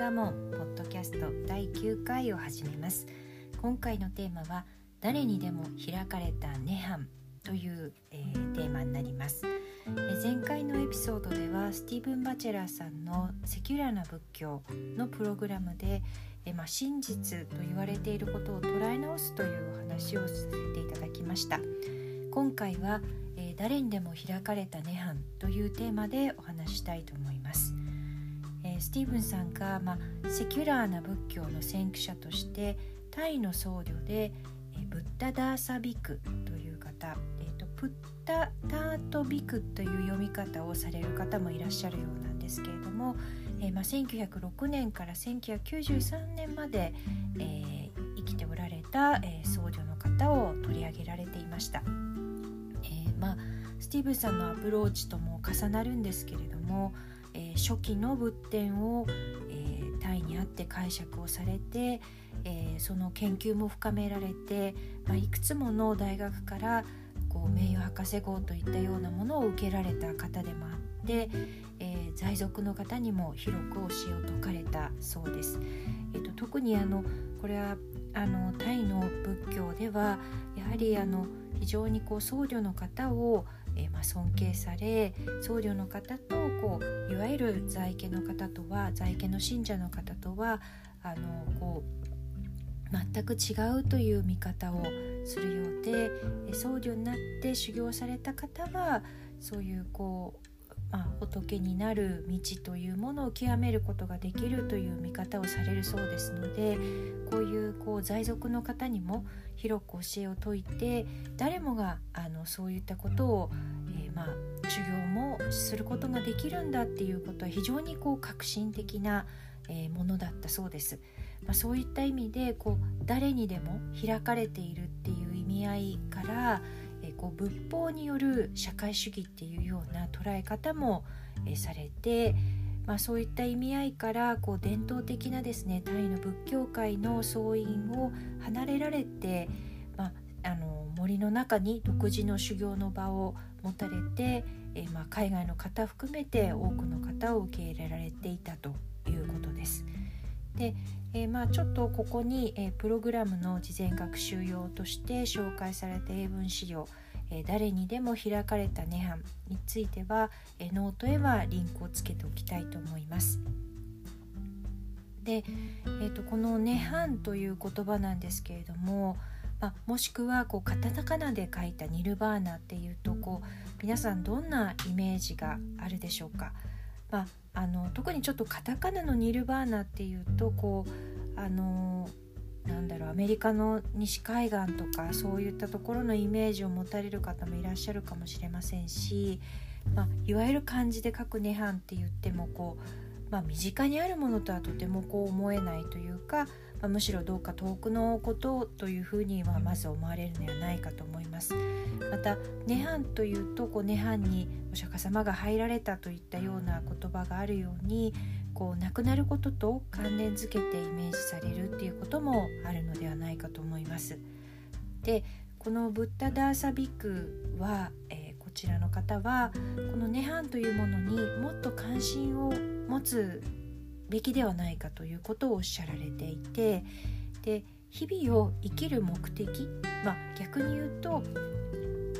ダモンポッドキャスト第9回を始めます。今回のテーマは誰にでも開かれた涅槃という、えー、テーマになります、え、前回のエピソードではスティーブン・バチェラーさんのセキュラーな仏教のプログラムで、えー、まあ、真実と言われていることを捉え直すというお話をさせていただきました。今回は、え誰にでも開かれた涅槃というテーマでお話したいと思います。スティーブンさんが、まあ、 secular な仏教の先駆者としてタイの僧侶で、えブッダ・ダーサ・ビクという方、えーと、プッタ・タート・ビクという読み方をされる方もいらっしゃるようなんですけれども、えー、まあ、1906年から1993年まで、えー、生きておられた、えー、僧侶の方を取り上げられていました。えまあ、スティーブンさんのアプローチとも重なるんですけれども、えー、初期の仏典を、えー、タイにあって解釈をされて、えー、その研究も深められて、まあ、いくつもの大学からこう名誉博士号といったようなものを受けられた方でもあって、えー、在俗の方にも広く教えを説かれたそうです。えーと、特にあのこれはあのタイの仏教ではやはりあの非常にこう僧侶の方をえー、まあ、尊敬され僧侶の方とこういわゆる在家の方とは在家の信者の方とはあのこう全く違うという見方をするようで僧侶になって修行された方はそういうこうまあ、仏になる道というものを極めることができるという見方をされるそうですのでこういうこう在俗の方にも広く教えを説いて誰もがあのそういったことを、えー、まあ、修行もすることができるんだっていうことは非常にこう革新的な、えー、ものだったそうです。まあ、そういった意味でこう誰にでも開かれているっていう意味合いからこう仏法による社会主義っていうような捉え方も、えされて、まあ、そういった意味合いからこう伝統的なですねタイの仏教界の僧院を離れられて、まあ、あの森の中に独自の修行の場を持たれて、えまあ、海外の方含めて多くの方を受け入れられていたということです。で、えー、まあちょっとここに、えー、プログラムの事前学習用として紹介された英文資料「え、誰にでも開かれた涅槃」については、え、ノートへはリンクをつけておきたいと思います。で、えーと、この「涅槃」という言葉なんですけれども、まあ、もしくはこうカタカナで書いた「ニルバーナ」っていうとこう皆さんどんなイメージがあるでしょうか。まあ、あの特にちょっとカタカナのニルバーナっていうとこうあのなんだろうアメリカの西海岸とかそういったところのイメージを持たれる方もいらっしゃるかもしれませんし、まあ、いわゆる漢字で書く涅槃って言ってもこう、まあ、身近にあるものとはとてもこう思えないというか、まあ、むしろどうか遠くのことというふうにはまず思われるのではないかと思います。また「涅槃」というとこう涅槃にお釈迦様が入られたといったような言葉があるようにこう亡くなることと関連づけてイメージされるっていうこともあるのではないかと思います。でこのブッダ・ダーサビクは、えー、こちらの方はこの涅槃というものにもっと関心を持つべきではないかということをおっしゃられていてで日々を生きる目的、まあ、逆に言うと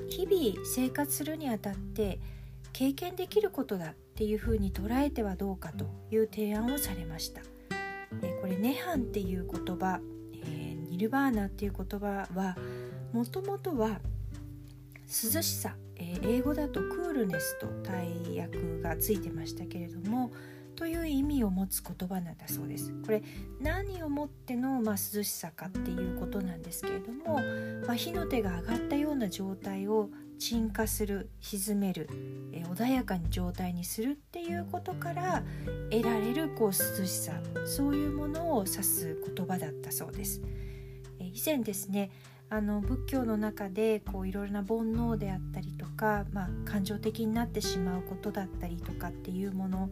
日々生活するにあたって経験できることだっていうふうに捉えてはどうかという提案をされました。えこれ「涅槃」っていう言葉、えー、ニルバーナっていう言葉はもともとは涼しさ、えー、英語だとクールネスと大訳がついてましたけれどもという意味を持つ言葉なんだそうです。これ何をもっての、まあ、涼しさかっていうことなんですけれども、まあ、火の手が上がったような状態を沈下する沈める、え穏やかに状態にするっていうことから得られるこう涼しさそういうものを指す言葉だったそうです。え以前ですねあの仏教の中でこういろいろな煩悩であったりとか、まあ、感情的になってしまうことだったりとかっていうもの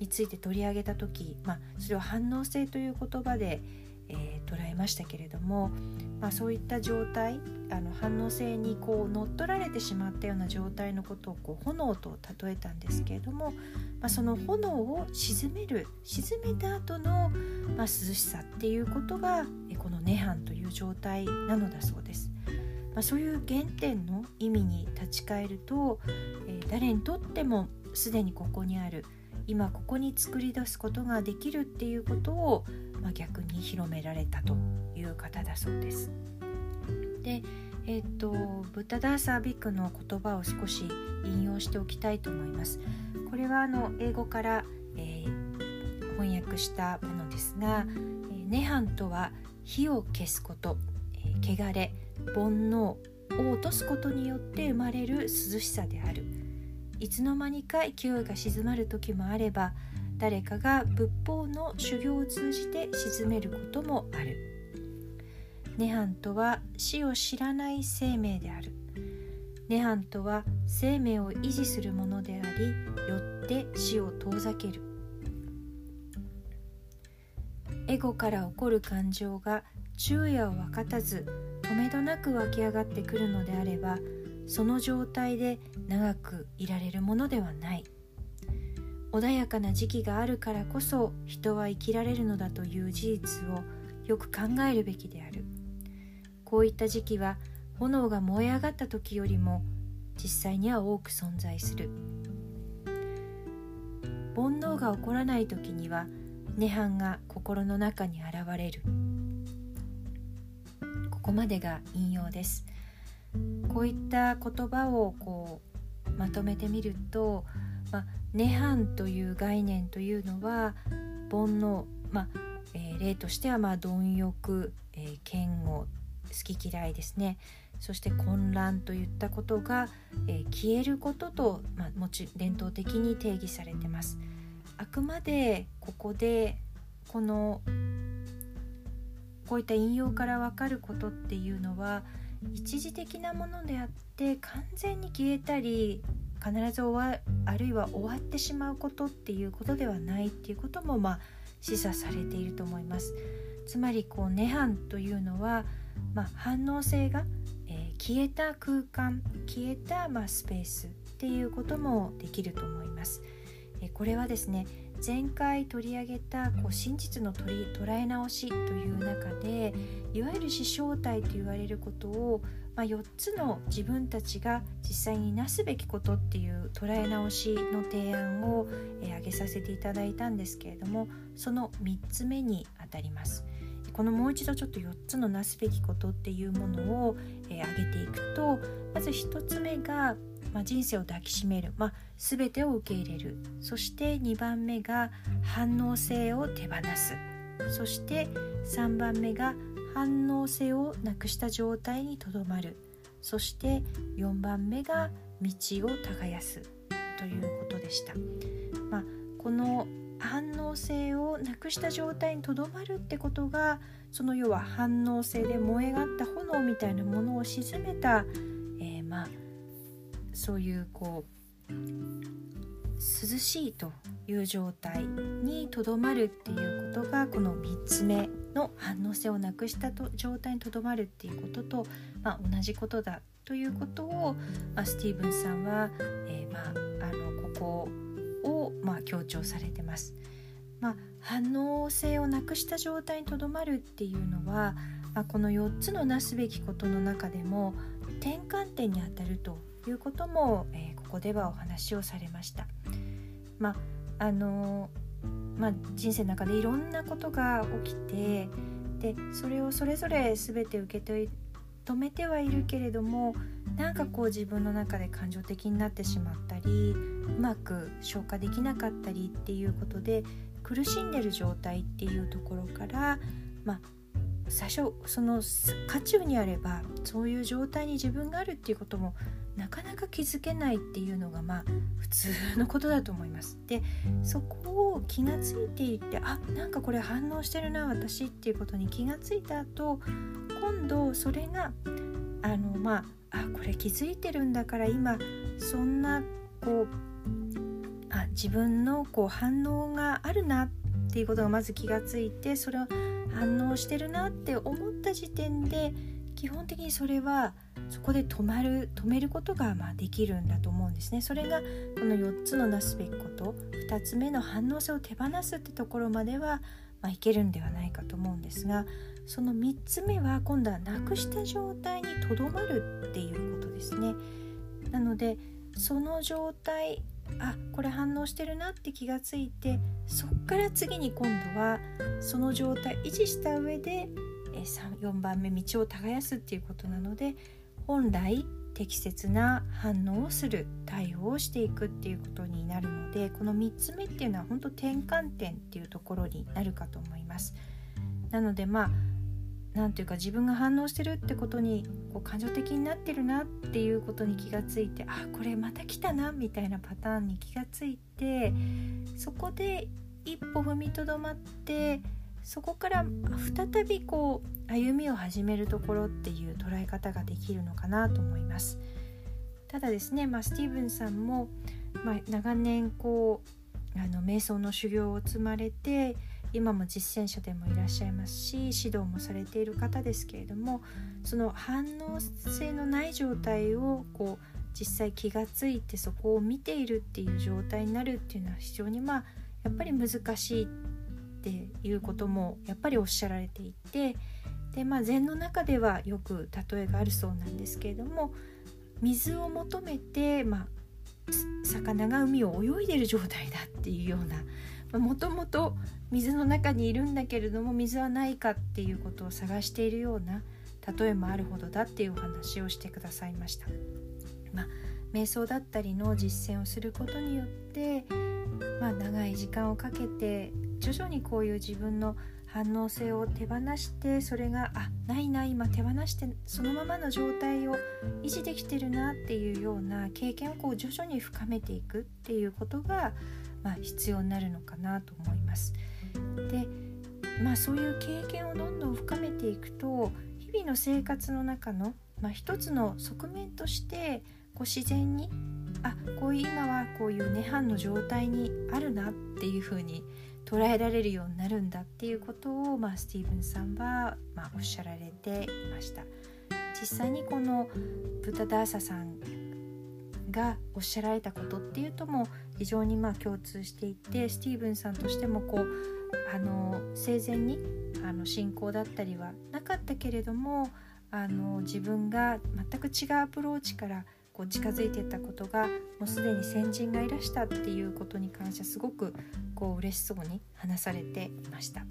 について取り上げた時、まあ、それを反応性という言葉で、えー、捉えましたけれどもまあ、そういった状態あの反応性にこう乗っ取られてしまったような状態のことをこう炎と例えたんですけれども、まあ、その炎を鎮める鎮めた後の、まあ、涼しさっていうことがこの涅槃という状態なのだそうです。まあ、そういう原点の意味に立ち返ると、えー、誰にとってもすでにここにある今ここに作り出すことができるっていうことを、まあ、逆に広められたという方だそうです。でえっ、とブッダダーサービックの言葉を少し引用しておきたいと思います。これはあの英語から、えー、翻訳したものですが「えー、涅槃とは火を消すこと、えー、汚れ煩悩を落とすことによって生まれる涼しさである」いつの間にか勢いが静まる時もあれば誰かが仏法の修行を通じて沈めることもある。涅槃とは死を知らない生命である。涅槃とは生命を維持するものでありよって死を遠ざける。エゴから起こる感情が昼夜を分かたず止めどなく湧き上がってくるのであればその状態で長くいられるものではない。穏やかな時期があるからこそ人は生きられるのだという事実をよく考えるべきである。こういった時期は炎が燃え上がった時よりも実際には多く存在する。煩悩が起こらない時には涅槃が心の中に現れる。ここまでが引用です。こういった言葉をこうまとめてみると、まあ、涅槃という概念というのは煩悩、まあえー、例としてはまあ貪欲、えー、嫌悪好き嫌いですねそして混乱といったことが、えー、消えることと、まあ、もち伝統的に定義されてます。あくまでここでこのこういった引用から分かることっていうのは一時的なものであって完全に消えたり必ず終わあるいは終わってしまうことっていうことではないっていうこともまあ示唆されていると思います。つまりこう涅槃というのは、まあ、反応性が、えー、消えた空間消えた、まあ、スペースっていうこともできると思います。えー、これはですね前回取り上げたこう真実の取り捉え直しという中でいわゆる死正体と言われることを、まあ、4つの自分たちが実際になすべきことっていう捉え直しの提案を、えー、挙げさせていただいたんですけれどもその3つ目にあたります。このもう一度ちょっと4つのなすべきことっていうものを、えー、挙げていくとまず1つ目がまあ、人生を抱きしめる、まあ、全てを受け入れる。そして2番目が反応性を手放す。そして3番目が反応性をなくした状態にとどまる。そして4番目が道を耕す。ということでした。まあ、この反応性をなくした状態にとどまるってことがその要は反応性で燃え上がった炎みたいなものを鎮めた、そういうこう涼しいという状態にとどまるっていうことがこの3つ目の反応性をなくしたと状態にとどまるっていうことと、まあ、同じことだということを、まあ、スティーブンさんは、えー、まあ、あのここを、まあ、強調されてます。まあ、反応性をなくした状態にとどまるっていうのは、まあ、この4つのなすべきことの中でも転換点にあたるということも、えー、ここではお話をされました。まああのまあ、人生の中でいろんなことが起きてでそれをそれぞれ全て受け止めてはいるけれどもなんかこう自分の中で感情的になってしまったりうまく消化できなかったりっていうことで苦しんでる状態っていうところから、まあ、最初その渦中にあればそういう状態に自分があるっていうこともなかなか気づけないっていうのがまあ普通のことだと思います。でそこを気がついていってあなんかこれ反応してるな私っていうことに気がついた後今度それがあのまああこれ気づいてるんだから今そんなこうあ自分のこう反応があるなっていうことがまず気がついてそれを反応してるなって思った時点で基本的にそれはそこで止まる止めることがまあできるんだと思うんですね。それがこの4つのなすべきこと2つ目の反応性を手放すってところまでは、まあ、いけるんではないかと思うんですがその3つ目は今度はなくした状態にとどまるっていうことですね。なのでその状態あこれ反応してるなって気がついてそっから次に今度はその状態維持した上で4番目道を耕すっていうことなので本来適切な反応をする対応をしていくっていうことになるのでこの3つ目っていうのは本当転換点っていうところになるかと思います。なのでまあ何ていうか自分が反応してるってことにこう感情的になってるなっていうことに気がついてあこれまた来たなみたいなパターンに気がついてそこで一歩踏みとどまってそこから再びこう歩みを始めるところっていう捉え方ができるのかなと思います。ただですね、まあ、スティーブンさんも、まあ、長年こうあの瞑想の修行を積まれて今も実践者でもいらっしゃいますし指導もされている方ですけれどもその反応性のない状態をこう実際気がついてそこを見ているっていう状態になるっていうのは非常にまあやっぱり難しいっていうこともやっぱりおっしゃられていてでまあ禅の中ではよく例えがあるそうなんですけれども水を求めて、まあ、魚が海を泳いでる状態だっていうようなもともと水の中にいるんだけれども水はないかっていうことを探しているような例えもあるほどだっていうお話をしてくださいました。まあ、瞑想だったりの実践をすることによって、まあ、長い時間をかけて徐々にこういう自分の反応性を手放してそれがあないな今手放してそのままの状態を維持できてるなっていうような経験をこう徐々に深めていくっていうことが、まあ、必要になるのかなと思います。でまあそういう経験をどんどん深めていくと日々の生活の中の、まあ、一つの側面としてこう自然にあこういう今はこういう涅槃の状態にあるなっていうふうに捉えられるようになるんだっていうことを、まあ、スティーブンさんは、まあ、おっしゃられていました。実際にこのブタダーサさんがおっしゃられたことっていうとも非常にまあ共通していてスティーブンさんとしてもこうあの生前にあの信仰だったりはなかったけれどもあの自分が全く違うアプローチからこう近づいていったことがもうすでに先人がいらしたっていうことに関してはすごくこう嬉しそうに話されていました。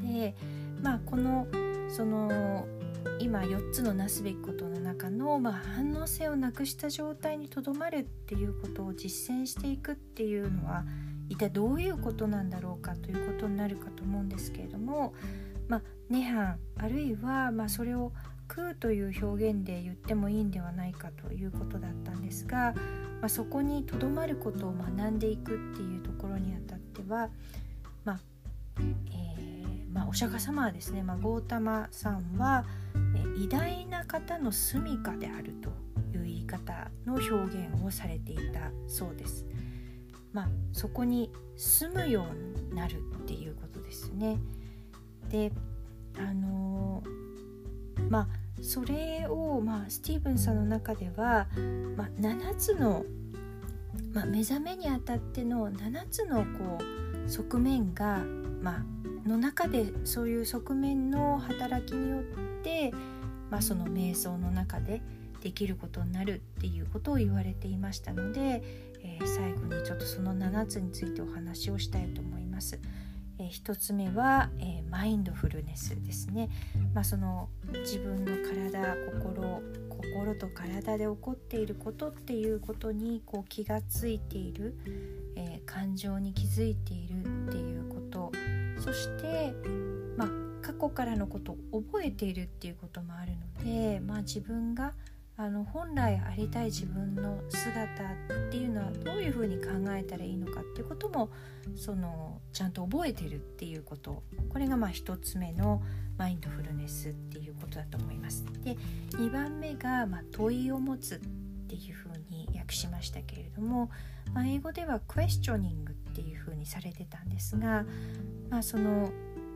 でまあこのその今4つのなすべきことの中の、まあ、反応性をなくした状態にとどまるっていうことを実践していくっていうのは一体どういうことなんだろうかということになるかと思うんですけれども、まあ、涅槃あるいはまそれを空という表現で言ってもいいんではないかということだったんですが、まあ、そこにとどまることを学んでいくっていうところにあたっては、まあえー、まあ、お釈迦様はですね、まあ、ゴータマさんは、え偉大な方の住処であるという言い方の表現をされていたそうです。まあ、そこに住むようになるっていうことですね。であのー、まあそれを、まあ、スティーブンさんの中では、まあ、7つの、まあ、目覚めにあたっての7つのこう側面が、まあの中でそういう側面の働きによって、まあ、その瞑想の中でできることになるっていうことを言われていましたので、えー、最後にちょっとその7つについてお話をしたいと思います。えー、1つ目は、えー、マインドフルネスですね、まあ、その自分の体心心と体で起こっていることっていうことにこう気がついている、えー、感情に気づいているっていうこと。そして、まあ、過去からのことを覚えているっていうこともあるので、まあ、自分があの本来ありたい自分の姿っていうのはどういうふうに考えたらいいのかっていうこともそのちゃんと覚えてるっていうことこれがまあ1つ目のマインドフルネスっていうことだと思います。で2番目がま問いを持つっていうふうに訳しましたけれども、まあ、英語ではクエスチョニングっていうふうにされてたんですが、まあ、その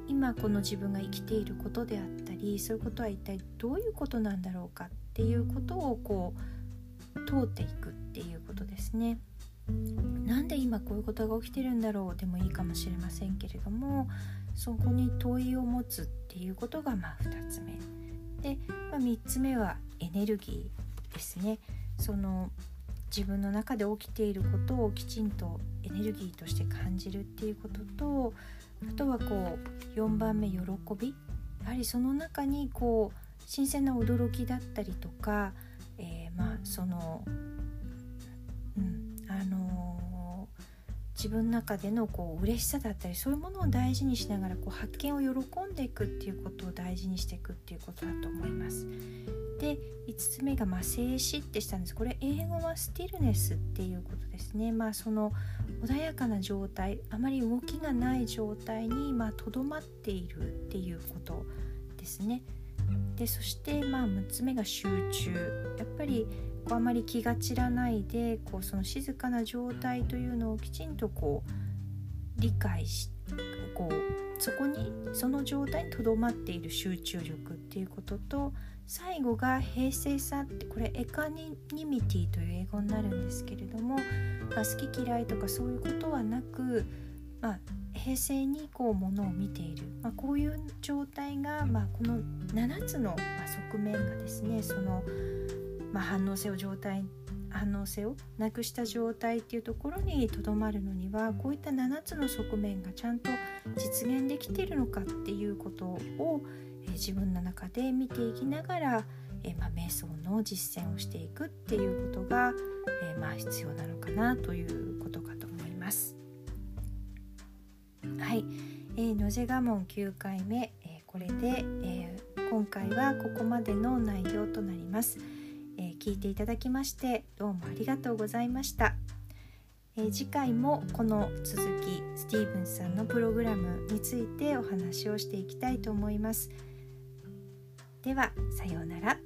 今この自分が生きていることであったりそういうことは一体どういうことなんだろうかってていうことをこう通っていくっていうことですね。なんで今こういうことが起きてるんだろうでもいいかもしれませんけれどもそこに問いを持つっていうことがまあ2つ目。で、まあ、3つ目はエネルギーですね。その自分の中で起きていることをきちんとエネルギーとして感じるっていうこととあとはこう4番目喜び。やはりその中にこう新鮮な驚きだったりとか、えー、まあそのうん、あの自分の中でのこう嬉しさだったりそういうものを大事にしながらこう発見を喜んでいくっていうことを大事にしていくっていうことだと思います。で5つ目がまあ静止ってしたんです。これ英語はスティルネスっていうことですね。まあその穏やかな状態あまり動きがない状態にとどまっているっていうことですね。でそしてまあ6つ目が集中。やっぱりこうあまり気が散らないでこうその静かな状態というのをきちんとこう理解しこうそこにその状態にとどまっている集中力っていうことと最後が平静さってこれエカニミティという英語になるんですけれども、まあ、好き嫌いとかそういうことはなく、まあ、平静にこうものを見ている、まあ、こういう状態が、まあ、この7つの側面がですねそのまあ、反応性を状態反応性をなくした状態っていうところにとどまるのにはこういった7つの側面がちゃんと実現できているのかっていうことを、えー、自分の中で見ていきながら、えー、まあ、瞑想の実践をしていくっていうことが、えー、まあ、必要なのかなということかと思います。はい、えー、野瀬我門9回目、えこれで、え今回はここまでの内容となります。えー、聞いていただきましてどうもありがとうございました、えー、次回もこの続きスティーブンさんのプログラムについてお話をしていきたいと思います。ではさようなら。